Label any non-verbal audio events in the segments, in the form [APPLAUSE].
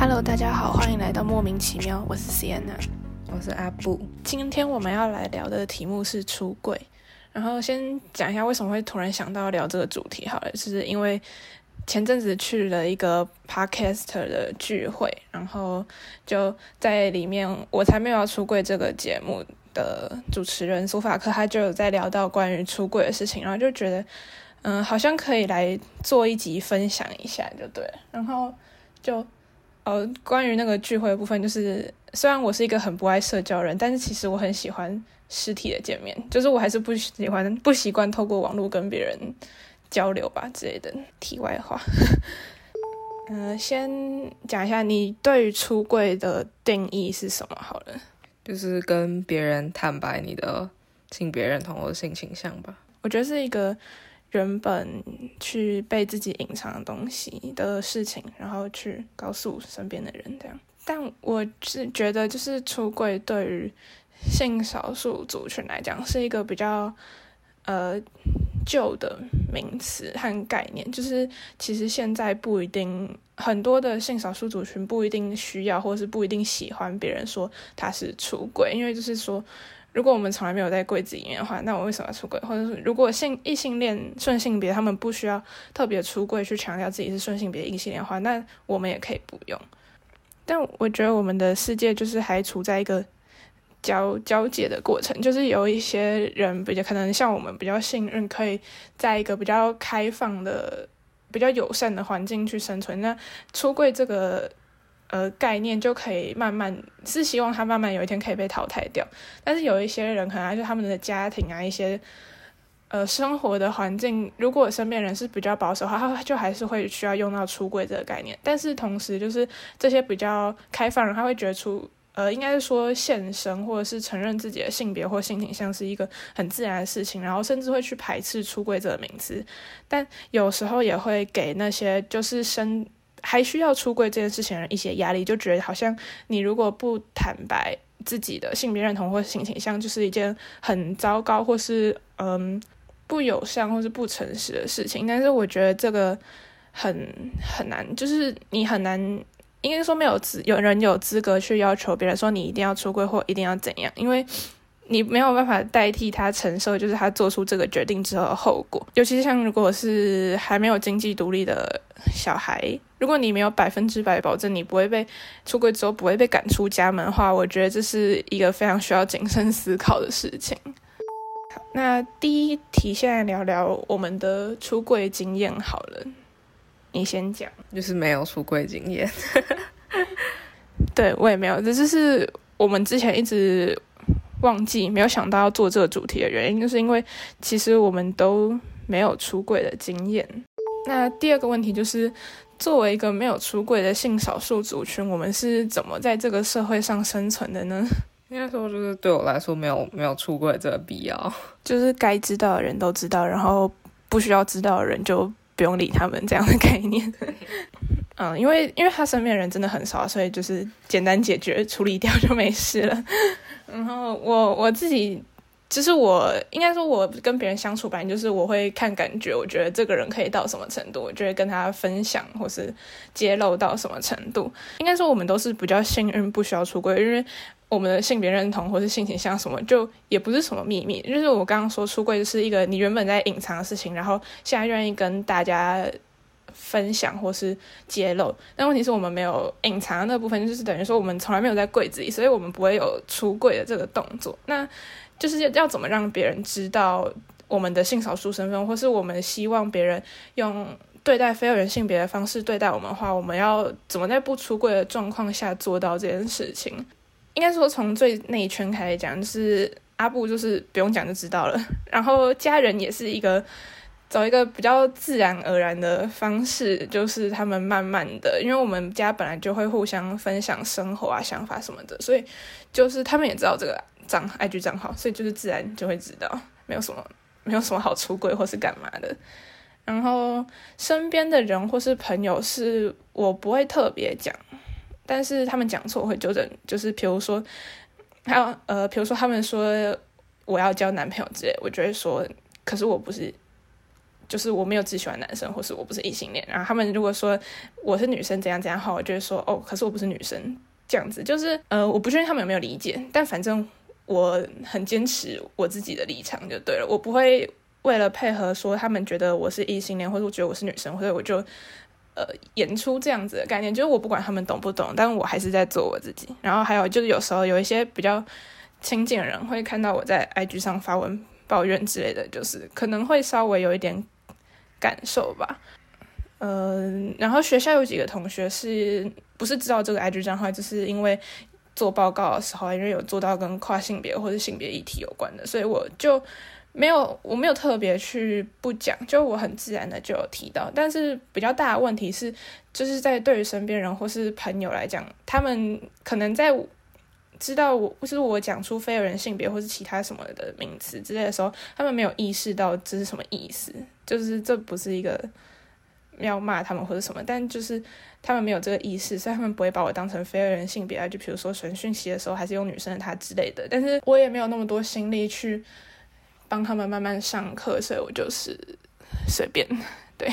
Hello，大家好，欢迎来到莫名其妙，我是 Sienna，我是阿布。今天我们要来聊的题目是出柜，然后先讲一下为什么会突然想到聊这个主题。好了，就是因为前阵子去了一个 Podcaster 的聚会，然后就在里面，我才没有要出柜这个节目的主持人苏法克，他就有在聊到关于出柜的事情，然后就觉得，嗯，好像可以来做一集分享一下，就对，然后就。呃，关于那个聚会的部分，就是虽然我是一个很不爱社交人，但是其实我很喜欢实体的见面，就是我还是不喜欢不习惯透过网络跟别人交流吧之类的。题外话，嗯，[LAUGHS] 先讲一下你对于出柜的定义是什么好了，就是跟别人坦白你的性别认同或性倾向吧。我觉得是一个。原本去被自己隐藏的东西的事情，然后去告诉身边的人，这样。但我是觉得，就是出柜对于性少数族群来讲，是一个比较呃旧的名词和概念。就是其实现在不一定很多的性少数族群不一定需要，或是不一定喜欢别人说他是出轨，因为就是说。如果我们从来没有在柜子里面的话，那我为什么要出柜？或者是如果性异性恋顺性别，他们不需要特别出柜去强调自己是顺性别异性恋的话，那我们也可以不用。但我觉得我们的世界就是还处在一个交交界的过程，就是有一些人比较可能像我们比较幸运，可以在一个比较开放的、比较友善的环境去生存。那出柜这个。呃，概念就可以慢慢是希望他慢慢有一天可以被淘汰掉，但是有一些人可能就他们的家庭啊，一些呃生活的环境，如果身边人是比较保守的话，他就还是会需要用到出柜这个概念。但是同时，就是这些比较开放人，他会觉得出呃，应该是说现身或者是承认自己的性别或性倾向是一个很自然的事情，然后甚至会去排斥出柜这个名词。但有时候也会给那些就是生。还需要出柜这件事情的一些压力，就觉得好像你如果不坦白自己的性别认同或性倾向，就是一件很糟糕或是嗯不友善或是不诚实的事情。但是我觉得这个很很难，就是你很难，应该说没有资有人有资格去要求别人说你一定要出柜或一定要怎样，因为。你没有办法代替他承受，就是他做出这个决定之后的后果。尤其是像如果是还没有经济独立的小孩，如果你没有百分之百保证你不会被出轨之后不会被赶出家门的话，我觉得这是一个非常需要谨慎思考的事情。好，那第一题，现在聊聊我们的出柜经验好了。你先讲，就是没有出柜经验。[LAUGHS] 对我也没有，这就是我们之前一直。忘记没有想到要做这个主题的原因，就是因为其实我们都没有出柜的经验。那第二个问题就是，作为一个没有出柜的性少数族群，我们是怎么在这个社会上生存的呢？应该说，就是对我来说，没有没有出柜这个必要，就是该知道的人都知道，然后不需要知道的人就不用理他们这样的概念。[LAUGHS] 嗯，因为因为他身边人真的很少，所以就是简单解决处理掉就没事了。[LAUGHS] 然后我我自己，就是我应该说，我跟别人相处，反正就是我会看感觉，我觉得这个人可以到什么程度，我就会跟他分享，或是揭露到什么程度。应该说，我们都是比较幸运，不需要出柜，因为我们的性别认同或是性倾向什么，就也不是什么秘密。就是我刚刚说出柜是一个你原本在隐藏的事情，然后现在愿意跟大家。分享或是揭露，但问题是我们没有隐藏那部分，就是等于说我们从来没有在柜子里，所以我们不会有出柜的这个动作。那就是要怎么让别人知道我们的性少数身份，或是我们希望别人用对待非二元性别的方式对待我们的话，我们要怎么在不出柜的状况下做到这件事情？应该说从最内圈开始讲，就是阿布就是不用讲就知道了，然后家人也是一个。找一个比较自然而然的方式，就是他们慢慢的，因为我们家本来就会互相分享生活啊、想法什么的，所以就是他们也知道这个账 IG 账号，所以就是自然就会知道，没有什么没有什么好出轨或是干嘛的。然后身边的人或是朋友，是我不会特别讲，但是他们讲错我会纠正，就是比如说还有呃，比如说他们说我要交男朋友之类，我就会说，可是我不是。就是我没有只喜欢男生，或是我不是异性恋。然后他们如果说我是女生怎样怎样好，我就会说哦，可是我不是女生这样子。就是呃，我不确定他们有没有理解，但反正我很坚持我自己的立场就对了。我不会为了配合说他们觉得我是异性恋，或者我觉得我是女生，或者我就呃演出这样子的概念。就是我不管他们懂不懂，但我还是在做我自己。然后还有就是有时候有一些比较亲近的人会看到我在 IG 上发文。抱怨之类的，就是可能会稍微有一点感受吧。嗯，然后学校有几个同学是不是知道这个 IG 账号，就是因为做报告的时候，因为有做到跟跨性别或者性别议题有关的，所以我就没有我没有特别去不讲，就我很自然的就有提到。但是比较大的问题是，就是在对于身边人或是朋友来讲，他们可能在。知道我不是我讲出非人性别或是其他什么的名词之类的时候，他们没有意识到这是什么意思，就是这不是一个要骂他们或者什么，但就是他们没有这个意识，所以他们不会把我当成非人性别啊。就比如说传讯息的时候，还是用女生的她之类的，但是我也没有那么多心力去帮他们慢慢上课，所以我就是随便对。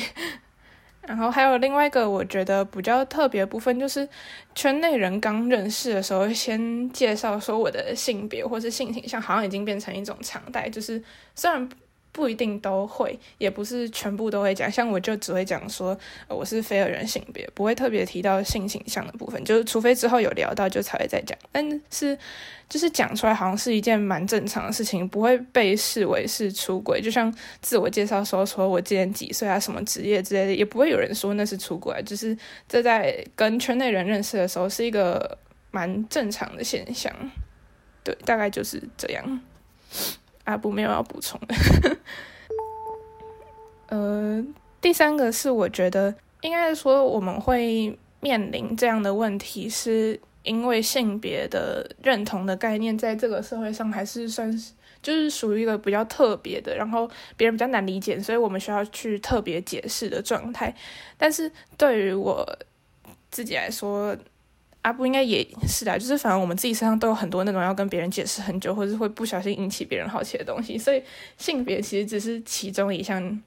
然后还有另外一个我觉得比较特别的部分，就是圈内人刚认识的时候，先介绍说我的性别或是性倾向，好像已经变成一种常态。就是虽然。不一定都会，也不是全部都会讲。像我就只会讲说我是非二人性别，不会特别提到性倾向的部分。就是除非之后有聊到，就才会再讲。但是就是讲出来，好像是一件蛮正常的事情，不会被视为是出轨。就像自我介绍说说我今年几岁啊，什么职业之类的，也不会有人说那是出轨。就是这在跟圈内人认识的时候，是一个蛮正常的现象。对，大概就是这样。阿布没有要补充的。[LAUGHS] 呃，第三个是我觉得应该说我们会面临这样的问题，是因为性别的认同的概念在这个社会上还是算是就是属于一个比较特别的，然后别人比较难理解，所以我们需要去特别解释的状态。但是对于我自己来说，阿布应该也是的，就是反正我们自己身上都有很多那种要跟别人解释很久，或者会不小心引起别人好奇的东西，所以性别其实只是其中一项。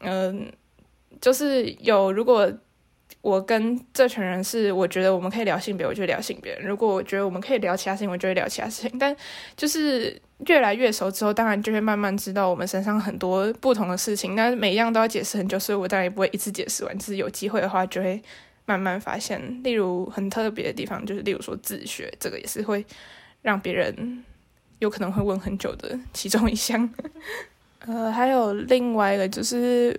嗯，就是有如果我跟这群人是我觉得我们可以聊性别，我就聊性别；如果我觉得我们可以聊其他事情，我就会聊其他事情。但就是越来越熟之后，当然就会慢慢知道我们身上很多不同的事情，但每一样都要解释很久，所以我当然也不会一次解释完。就是有机会的话，就会。慢慢发现，例如很特别的地方，就是例如说自学，这个也是会让别人有可能会问很久的其中一项。[LAUGHS] 呃，还有另外一个就是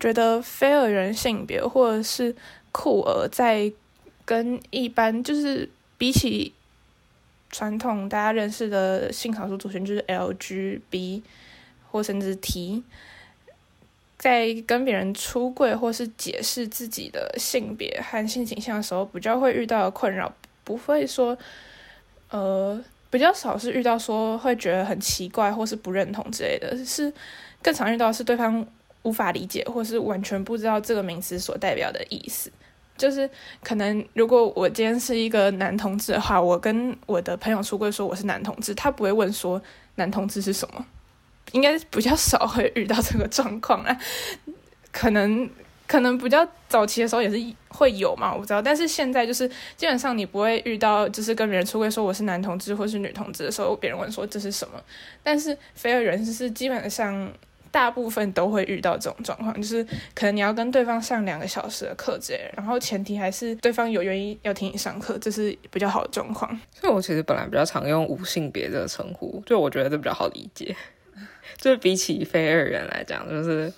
觉得非二人性别或者是酷儿在跟一般就是比起传统大家认识的性少数族群，就是 LGB 或甚至 T。在跟别人出柜或是解释自己的性别和性倾向的时候，比较会遇到的困扰，不会说，呃，比较少是遇到说会觉得很奇怪或是不认同之类的，是更常遇到是对方无法理解或是完全不知道这个名词所代表的意思。就是可能如果我今天是一个男同志的话，我跟我的朋友出柜说我是男同志，他不会问说男同志是什么。应该比较少会遇到这个状况啊，可能可能比较早期的时候也是会有嘛，我不知道。但是现在就是基本上你不会遇到，就是跟别人出柜说我是男同志或是女同志的时候，别人问说这是什么。但是非二人是基本上大部分都会遇到这种状况，就是可能你要跟对方上两个小时的课之类，然后前提还是对方有愿意要听你上课，这是比较好的状况。所以我其实本来比较常用无性别这个称呼，就我觉得这比较好理解。就比起非二人来讲，就是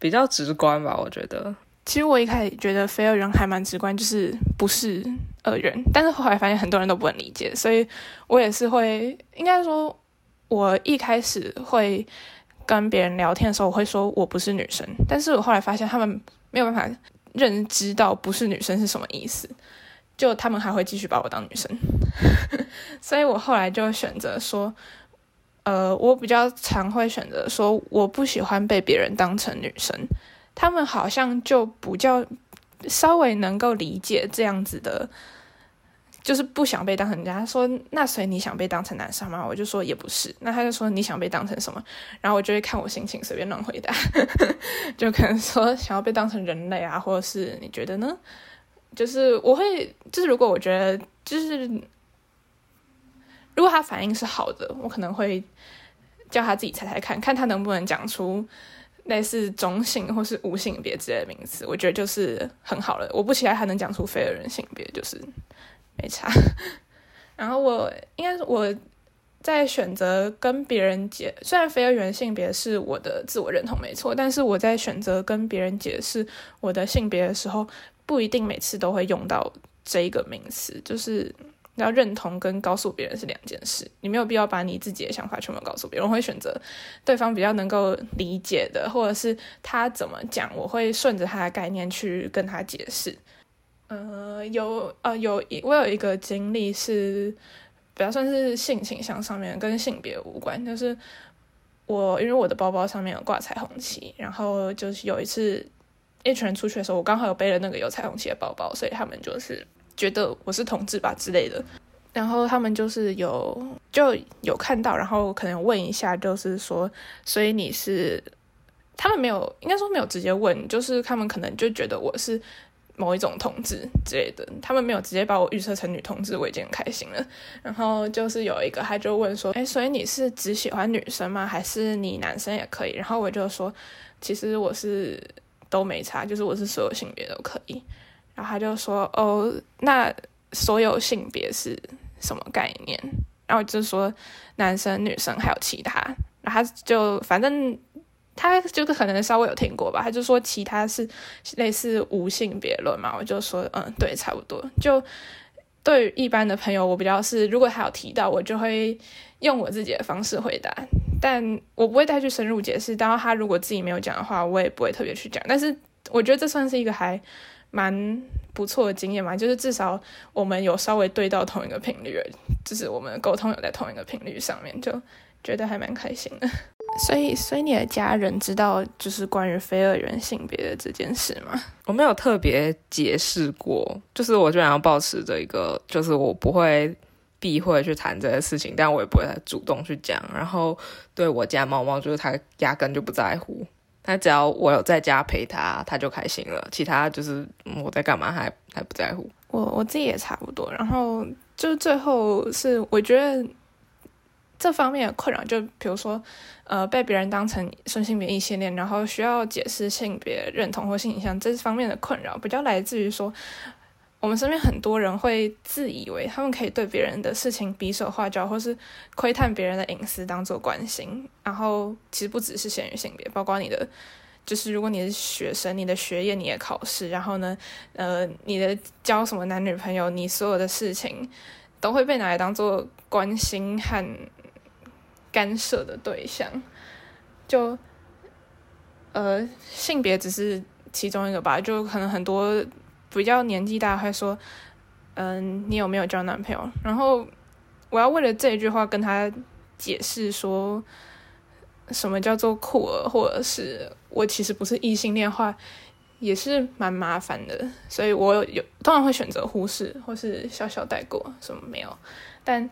比较直观吧。我觉得，其实我一开始觉得非二人还蛮直观，就是不是二人。但是后来发现很多人都不能理解，所以我也是会，应该说，我一开始会跟别人聊天的时候，我会说我不是女生。但是我后来发现他们没有办法认知到不是女生是什么意思，就他们还会继续把我当女生。[LAUGHS] 所以我后来就选择说。呃，我比较常会选择说，我不喜欢被别人当成女生，他们好像就比较稍微能够理解这样子的就是不想被当成人家说，那所以你想被当成男生吗？我就说也不是。那他就说你想被当成什么？然后我就会看我心情随便乱回答，[LAUGHS] 就可能说想要被当成人类啊，或者是你觉得呢？就是我会，就是如果我觉得就是如果他反应是好的，我可能会叫他自己猜猜看看他能不能讲出类似中性或是无性别之类的名词。我觉得就是很好了。我不期待他能讲出非二人性别，就是。没差，[LAUGHS] 然后我应该是我在选择跟别人解，虽然非二元性别是我的自我认同没错，但是我在选择跟别人解释我的性别的时候，不一定每次都会用到这一个名词，就是要认同跟告诉别人是两件事，你没有必要把你自己的想法全部告诉别人，我会选择对方比较能够理解的，或者是他怎么讲，我会顺着他的概念去跟他解释。呃，有呃有一我有一个经历是比较算是性倾向上面跟性别无关，就是我因为我的包包上面有挂彩虹旗，然后就是有一次一群人出去的时候，我刚好有背了那个有彩虹旗的包包，所以他们就是觉得我是同志吧之类的，然后他们就是有就有看到，然后可能问一下，就是说，所以你是他们没有应该说没有直接问，就是他们可能就觉得我是。某一种同志之类的，他们没有直接把我预测成女同志，我已经很开心了。然后就是有一个，他就问说：“哎，所以你是只喜欢女生吗？还是你男生也可以？”然后我就说：“其实我是都没差，就是我是所有性别都可以。”然后他就说：“哦，那所有性别是什么概念？”然后就说：“男生、女生还有其他。”然后他就反正。他就是可能稍微有听过吧，他就说其他是类似无性别论嘛，我就说嗯，对，差不多。就对于一般的朋友，我比较是，如果他有提到，我就会用我自己的方式回答，但我不会再去深入解释。当然，他如果自己没有讲的话，我也不会特别去讲。但是我觉得这算是一个还蛮不错的经验嘛，就是至少我们有稍微对到同一个频率，就是我们沟通有在同一个频率上面，就觉得还蛮开心的。[LAUGHS] 所以，所以你的家人知道就是关于非二元性别的这件事吗？我没有特别解释过，就是我基本上保持着一个，就是我不会避讳去谈这些事情，但我也不会主动去讲。然后，对我家猫猫，就是它压根就不在乎，他只要我有在家陪他，他就开心了。其他就是我在干嘛，还还不在乎。我我自己也差不多。然后，就最后是我觉得。这方面的困扰，就比如说，呃，被别人当成顺性别异性恋，然后需要解释性别认同或性倾向这方面的困扰，比较来自于说，我们身边很多人会自以为他们可以对别人的事情比手画脚，或是窥探别人的隐私当做关心。然后其实不只是限于性别，包括你的，就是如果你是学生，你的学业、你的考试，然后呢，呃，你的交什么男女朋友，你所有的事情都会被拿来当做关心和。干涉的对象，就呃性别只是其中一个吧，就可能很多比较年纪大会说，嗯，你有没有交男朋友？然后我要为了这一句话跟他解释说，什么叫做酷儿，或者是我其实不是异性恋话，也是蛮麻烦的，所以我有通常会选择忽视或是小小带过，什么没有，但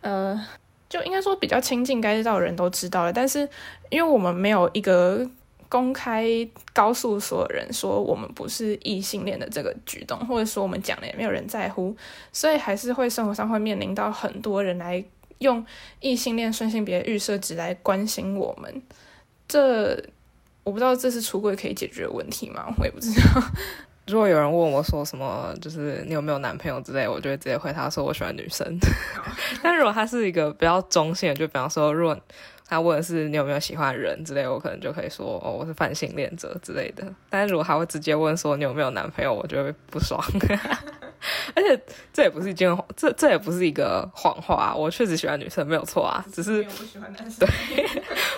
呃。就应该说比较亲近，该知道的人都知道了。但是因为我们没有一个公开告诉所有人说我们不是异性恋的这个举动，或者说我们讲了也没有人在乎，所以还是会生活上会面临到很多人来用异性恋顺性别预设值来关心我们。这我不知道这是出柜可以解决问题吗？我也不知道。如果有人问我说什么，就是你有没有男朋友之类，我就会直接回他说我喜欢女生。[LAUGHS] 但如果他是一个比较中性的，就比方说，如他问的是你有没有喜欢人之类，我可能就可以说哦，我是泛性恋者之类的。但是如果他会直接问说你有没有男朋友，我就会不爽。[LAUGHS] 而且这也不是一件，这这也不是一个谎话，我确实喜欢女生，没有错啊，只是不喜欢男生。对，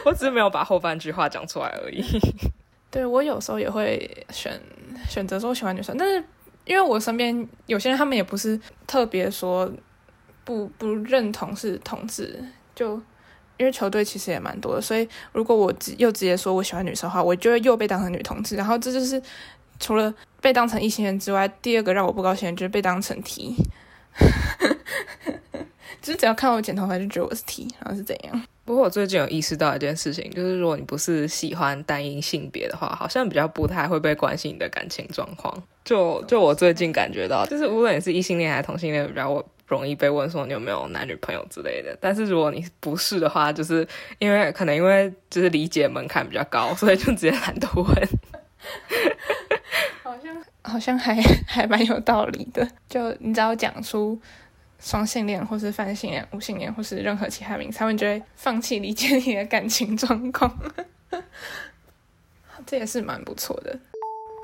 我只是没有把后半句话讲出来而已。[LAUGHS] 对我有时候也会选选择说喜欢女生，但是因为我身边有些人他们也不是特别说不不认同是同志，就因为球队其实也蛮多的，所以如果我直又直接说我喜欢女生的话，我就会又被当成女同志，然后这就是除了被当成异性恋之外，第二个让我不高兴的就是被当成 T，[LAUGHS] 就是只要看我剪头发就觉得我是 T，然后是怎样？不过我最近有意识到一件事情，就是如果你不是喜欢单一性别的话，好像比较不太会被关心你的感情状况。就就我最近感觉到，就是无论你是异性恋还是同性恋，比较容易被问说你有没有男女朋友之类的。但是如果你不是的话，就是因为可能因为就是理解门槛比较高，所以就直接懒得问。好像 [LAUGHS] 好像还还蛮有道理的。就你只要讲出。双性恋，或是泛性恋、无性恋，或是任何其他名词，他们就会放弃理解你的感情状况。[LAUGHS] 这也是蛮不错的。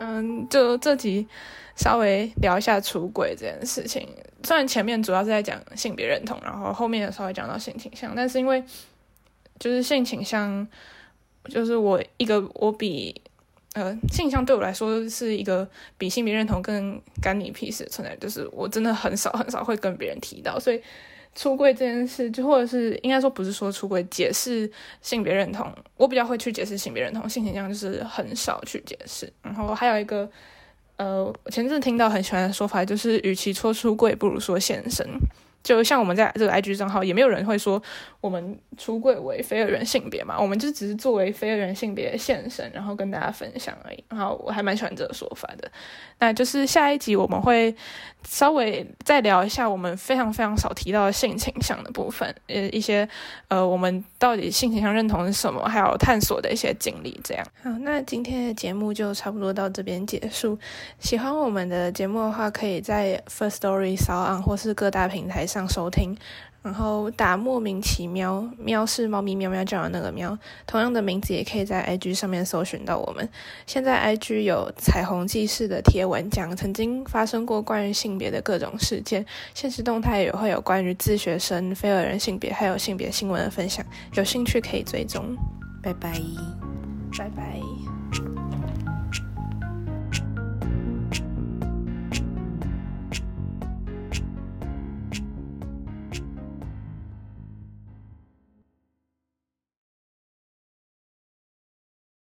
嗯，就这集稍微聊一下出轨这件事情。虽然前面主要是在讲性别认同，然后后面稍微讲到性倾向，但是因为就是性倾向，就是我一个我比。呃，性向对我来说是一个比性别认同更干你屁事的存在，就是我真的很少很少会跟别人提到，所以出柜这件事，就或者是应该说不是说出柜解释性别认同，我比较会去解释性别认同，性倾向就是很少去解释。然后还有一个，呃，我前阵听到很喜欢的说法，就是与其说出柜，不如说现身。就像我们在这个 IG 账号，也没有人会说我们出柜为非二元性别嘛，我们就只是作为非二元性别现身，然后跟大家分享而已。然后我还蛮喜欢这个说法的。那就是下一集我们会稍微再聊一下我们非常非常少提到的性倾向的部分，呃，一些呃我们到底性倾向认同是什么，还有探索的一些经历。这样好，那今天的节目就差不多到这边结束。喜欢我们的节目的话，可以在 First Story、s o n 或是各大平台。上收听，然后打莫名其妙，喵是猫咪喵喵叫的那个喵，同样的名字也可以在 IG 上面搜寻到我们。现在 IG 有彩虹记事的贴文，讲曾经发生过关于性别的各种事件，现实动态也会有关于自学生、非二人性别还有性别新闻的分享，有兴趣可以追踪。拜拜，拜拜。